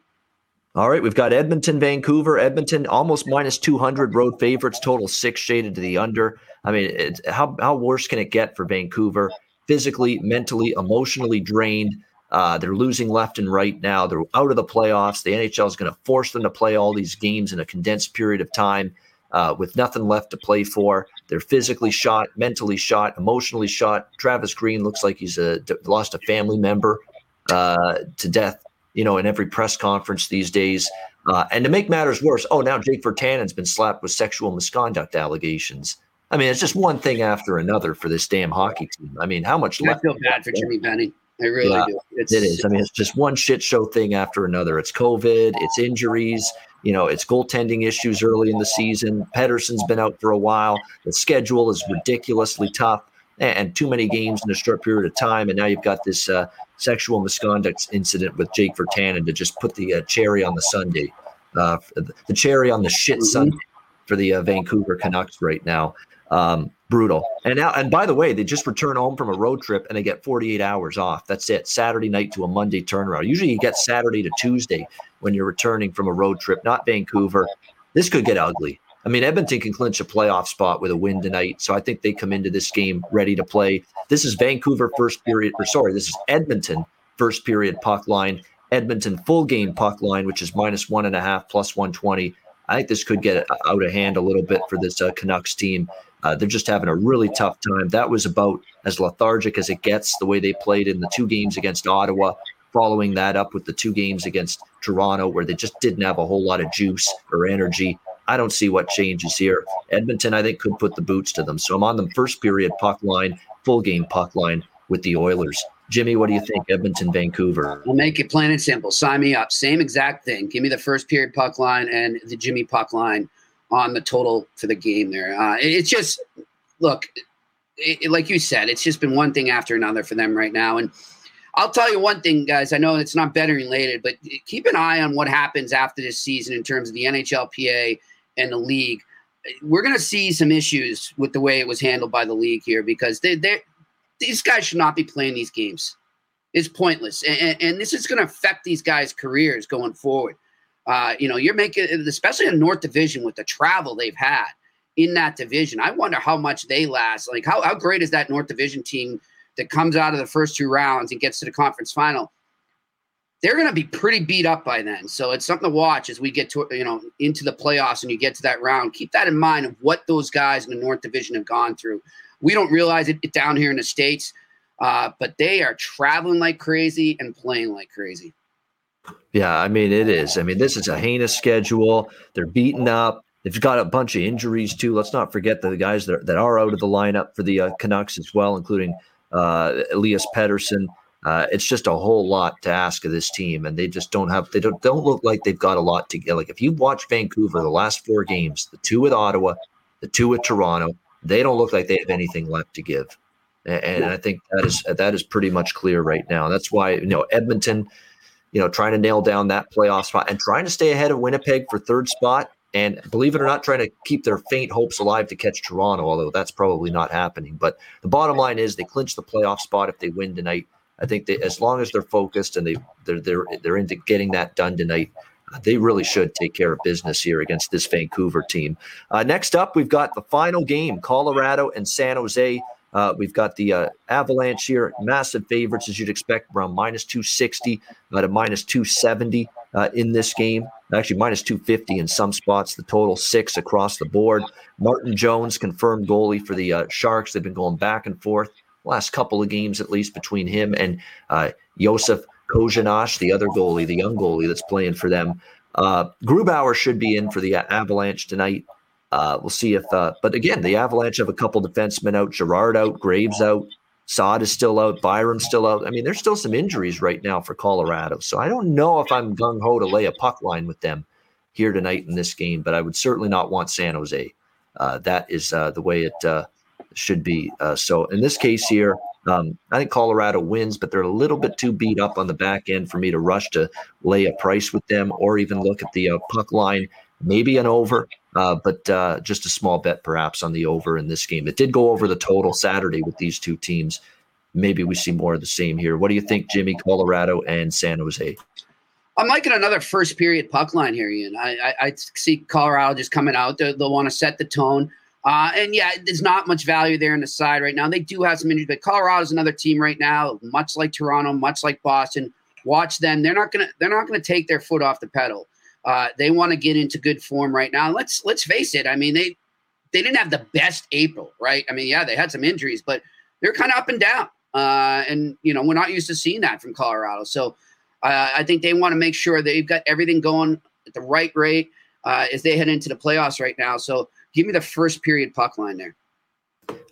S3: All right, we've got Edmonton, Vancouver. Edmonton almost minus 200 road favorites, total six shaded to the under. I mean, how, how worse can it get for Vancouver? Physically, mentally, emotionally drained. Uh, they're losing left and right now. They're out of the playoffs. The NHL is going to force them to play all these games in a condensed period of time uh, with nothing left to play for. They're physically shot, mentally shot, emotionally shot. Travis Green looks like he's a, lost a family member uh, to death, you know, in every press conference these days. Uh, and to make matters worse, oh, now Jake Virtanen's been slapped with sexual misconduct allegations. I mean, it's just one thing after another for this damn hockey team. I mean, how much
S4: I feel bad for Jimmy Benning. I really yeah, do.
S3: It's, it is. I mean, it's just one shit show thing after another. It's COVID, it's injuries, you know, it's goaltending issues early in the season. Pettersson's been out for a while. The schedule is ridiculously tough and too many games in a short period of time. And now you've got this uh, sexual misconduct incident with Jake Virtanen to just put the uh, cherry on the Sunday, uh, the cherry on the shit mm-hmm. Sunday for the uh, Vancouver Canucks right now. Um, brutal. And now, and by the way, they just return home from a road trip and they get 48 hours off. That's it. Saturday night to a Monday turnaround. Usually you get Saturday to Tuesday when you're returning from a road trip, not Vancouver. This could get ugly. I mean, Edmonton can clinch a playoff spot with a win tonight. So I think they come into this game ready to play. This is Vancouver first period, or sorry, this is Edmonton first period puck line. Edmonton full game puck line, which is minus one and a half plus 120. I think this could get out of hand a little bit for this uh, Canucks team. Uh, they're just having a really tough time. That was about as lethargic as it gets, the way they played in the two games against Ottawa, following that up with the two games against Toronto, where they just didn't have a whole lot of juice or energy. I don't see what changes here. Edmonton, I think, could put the boots to them. So I'm on the first period puck line, full game puck line with the Oilers. Jimmy, what do you think? Edmonton, Vancouver.
S4: I'll make it plain and simple. Sign me up. Same exact thing. Give me the first period puck line and the Jimmy puck line on the total for the game there. Uh, it, it's just, look, it, like you said, it's just been one thing after another for them right now. And I'll tell you one thing, guys. I know it's not betting related, but keep an eye on what happens after this season in terms of the NHLPA and the league. We're going to see some issues with the way it was handled by the league here because they, they, these guys should not be playing these games. It's pointless. And, and this is going to affect these guys' careers going forward. Uh, you know, you're making, especially in North Division with the travel they've had in that division. I wonder how much they last. Like, how, how great is that North Division team that comes out of the first two rounds and gets to the conference final? They're going to be pretty beat up by then. So it's something to watch as we get to, you know, into the playoffs and you get to that round. Keep that in mind of what those guys in the North Division have gone through. We don't realize it down here in the States, uh, but they are traveling like crazy and playing like crazy.
S3: Yeah, I mean it is. I mean this is a heinous schedule. They're beaten up. They've got a bunch of injuries too. Let's not forget the guys that are, that are out of the lineup for the uh, Canucks as well, including uh, Elias Pettersson. Uh, it's just a whole lot to ask of this team, and they just don't have. They don't don't look like they've got a lot to get. Like if you watch Vancouver, the last four games, the two with Ottawa, the two with Toronto, they don't look like they have anything left to give. And, and I think that is that is pretty much clear right now. That's why you know Edmonton you know, trying to nail down that playoff spot and trying to stay ahead of Winnipeg for third spot. And believe it or not, trying to keep their faint hopes alive to catch Toronto, although that's probably not happening. But the bottom line is they clinch the playoff spot if they win tonight. I think they, as long as they're focused and they they're they're they're into getting that done tonight, they really should take care of business here against this Vancouver team. Uh, next up, we've got the final game: Colorado and San Jose. Uh, we've got the uh, Avalanche here, massive favorites as you'd expect, around minus 260 uh, to minus 270 uh, in this game. Actually, minus 250 in some spots. The total six across the board. Martin Jones, confirmed goalie for the uh, Sharks. They've been going back and forth last couple of games, at least between him and uh, Josef the other goalie, the young goalie that's playing for them. Uh, Grubauer should be in for the Avalanche tonight. Uh, we'll see if, uh, but again, the Avalanche have a couple defensemen out, Girard out, Graves out, Saad is still out, Byram's still out. I mean, there's still some injuries right now for Colorado. So I don't know if I'm gung ho to lay a puck line with them here tonight in this game, but I would certainly not want San Jose. Uh, that is uh, the way it uh, should be. Uh, so in this case here, um, I think Colorado wins, but they're a little bit too beat up on the back end for me to rush to lay a price with them or even look at the uh, puck line maybe an over, uh, but uh, just a small bet perhaps on the over in this game. It did go over the total Saturday with these two teams. Maybe we see more of the same here. What do you think, Jimmy? Colorado and San Jose.
S4: I'm liking another first period puck line here, Ian. I, I, I see Colorado just coming out. They'll, they'll want to set the tone. Uh, and yeah, there's not much value there in the side right now. They do have some injuries, but Colorado's another team right now, much like Toronto, much like Boston. Watch them. They're not gonna they're not gonna take their foot off the pedal. Uh, they want to get into good form right now. Let's let's face it. I mean, they they didn't have the best April, right? I mean, yeah, they had some injuries, but they're kind of up and down. Uh, and you know, we're not used to seeing that from Colorado. So uh, I think they want to make sure they've got everything going at the right rate uh, as they head into the playoffs right now. So give me the first period puck line there.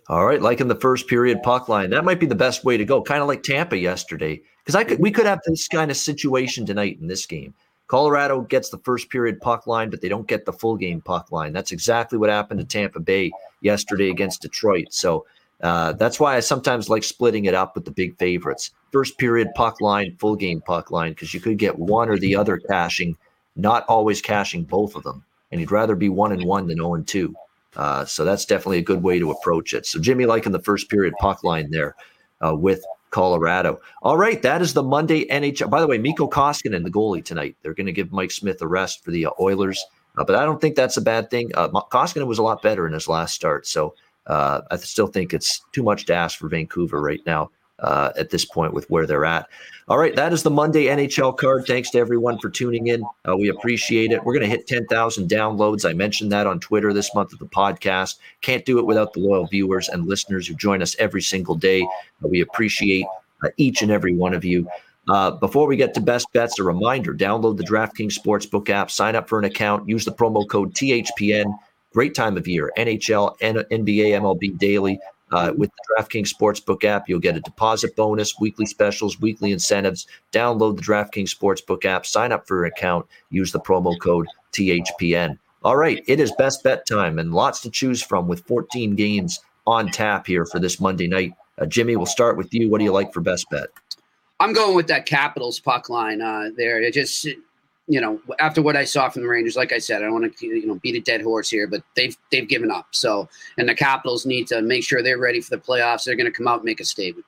S3: All right, like in the first period puck line, that might be the best way to go. Kind of like Tampa yesterday, because I could we could have this kind of situation tonight in this game. Colorado gets the first period puck line, but they don't get the full game puck line. That's exactly what happened to Tampa Bay yesterday against Detroit. So uh, that's why I sometimes like splitting it up with the big favorites. First period puck line, full game puck line, because you could get one or the other cashing, not always cashing both of them. And you'd rather be one and one than 0 and 2. Uh, so that's definitely a good way to approach it. So Jimmy liking the first period puck line there uh, with Colorado. All right, that is the Monday NHL. By the way, Mikko Koskinen, the goalie tonight. They're going to give Mike Smith a rest for the uh, Oilers, uh, but I don't think that's a bad thing. Uh, Koskinen was a lot better in his last start, so uh, I still think it's too much to ask for Vancouver right now uh, at this point with where they're at. All right, that is the Monday NHL card. Thanks to everyone for tuning in. Uh, we appreciate it. We're going to hit 10,000 downloads. I mentioned that on Twitter this month of the podcast. Can't do it without the loyal viewers and listeners who join us every single day. Uh, we appreciate uh, each and every one of you. Uh, before we get to best bets, a reminder download the DraftKings Sportsbook app, sign up for an account, use the promo code THPN. Great time of year. NHL, NBA, MLB daily. Uh, with the DraftKings Sportsbook app, you'll get a deposit bonus, weekly specials, weekly incentives. Download the DraftKings Sportsbook app, sign up for an account, use the promo code THPN. All right, it is best bet time and lots to choose from with 14 games on tap here for this Monday night. Uh, Jimmy, we'll start with you. What do you like for best bet?
S4: I'm going with that Capitals puck line uh, there. It just you know, after what I saw from the Rangers, like I said, I don't want to you know beat a dead horse here, but they've they've given up. So, and the Capitals need to make sure they're ready for the playoffs. They're going to come out and make a statement.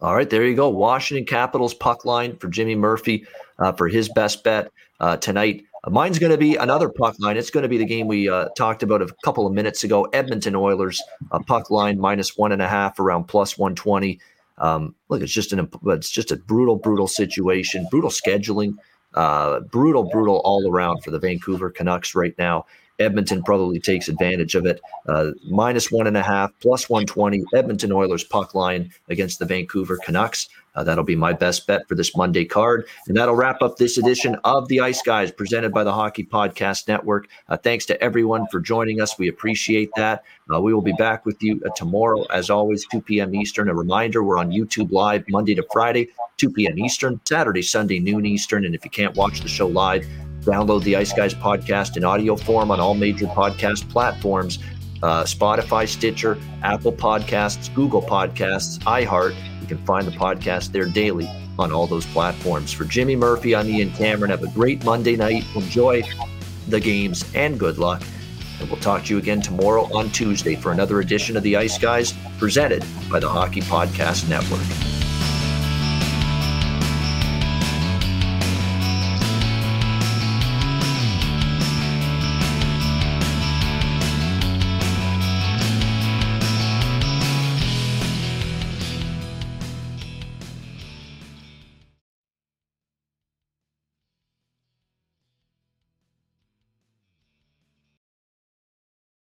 S3: All right, there you go. Washington Capitals puck line for Jimmy Murphy uh, for his best bet uh, tonight. Uh, mine's going to be another puck line. It's going to be the game we uh, talked about a couple of minutes ago. Edmonton Oilers puck line minus one and a half around plus one twenty. Um, look, it's just an it's just a brutal, brutal situation, brutal scheduling. Uh, brutal, brutal all around for the Vancouver Canucks right now. Edmonton probably takes advantage of it. Uh, minus one and a half, plus 120. Edmonton Oilers puck line against the Vancouver Canucks. Uh, that'll be my best bet for this Monday card. And that'll wrap up this edition of the Ice Guys presented by the Hockey Podcast Network. Uh, thanks to everyone for joining us. We appreciate that. Uh, we will be back with you uh, tomorrow, as always, 2 p.m. Eastern. A reminder we're on YouTube Live Monday to Friday, 2 p.m. Eastern, Saturday, Sunday, noon Eastern. And if you can't watch the show live, download the Ice Guys podcast in audio form on all major podcast platforms. Uh, Spotify, Stitcher, Apple Podcasts, Google Podcasts, iHeart, you can find the podcast there daily on all those platforms. For Jimmy Murphy, I'm Ian Cameron. Have a great Monday night. Enjoy the games and good luck. And we'll talk to you again tomorrow on Tuesday for another edition of the Ice Guys presented by the Hockey Podcast Network.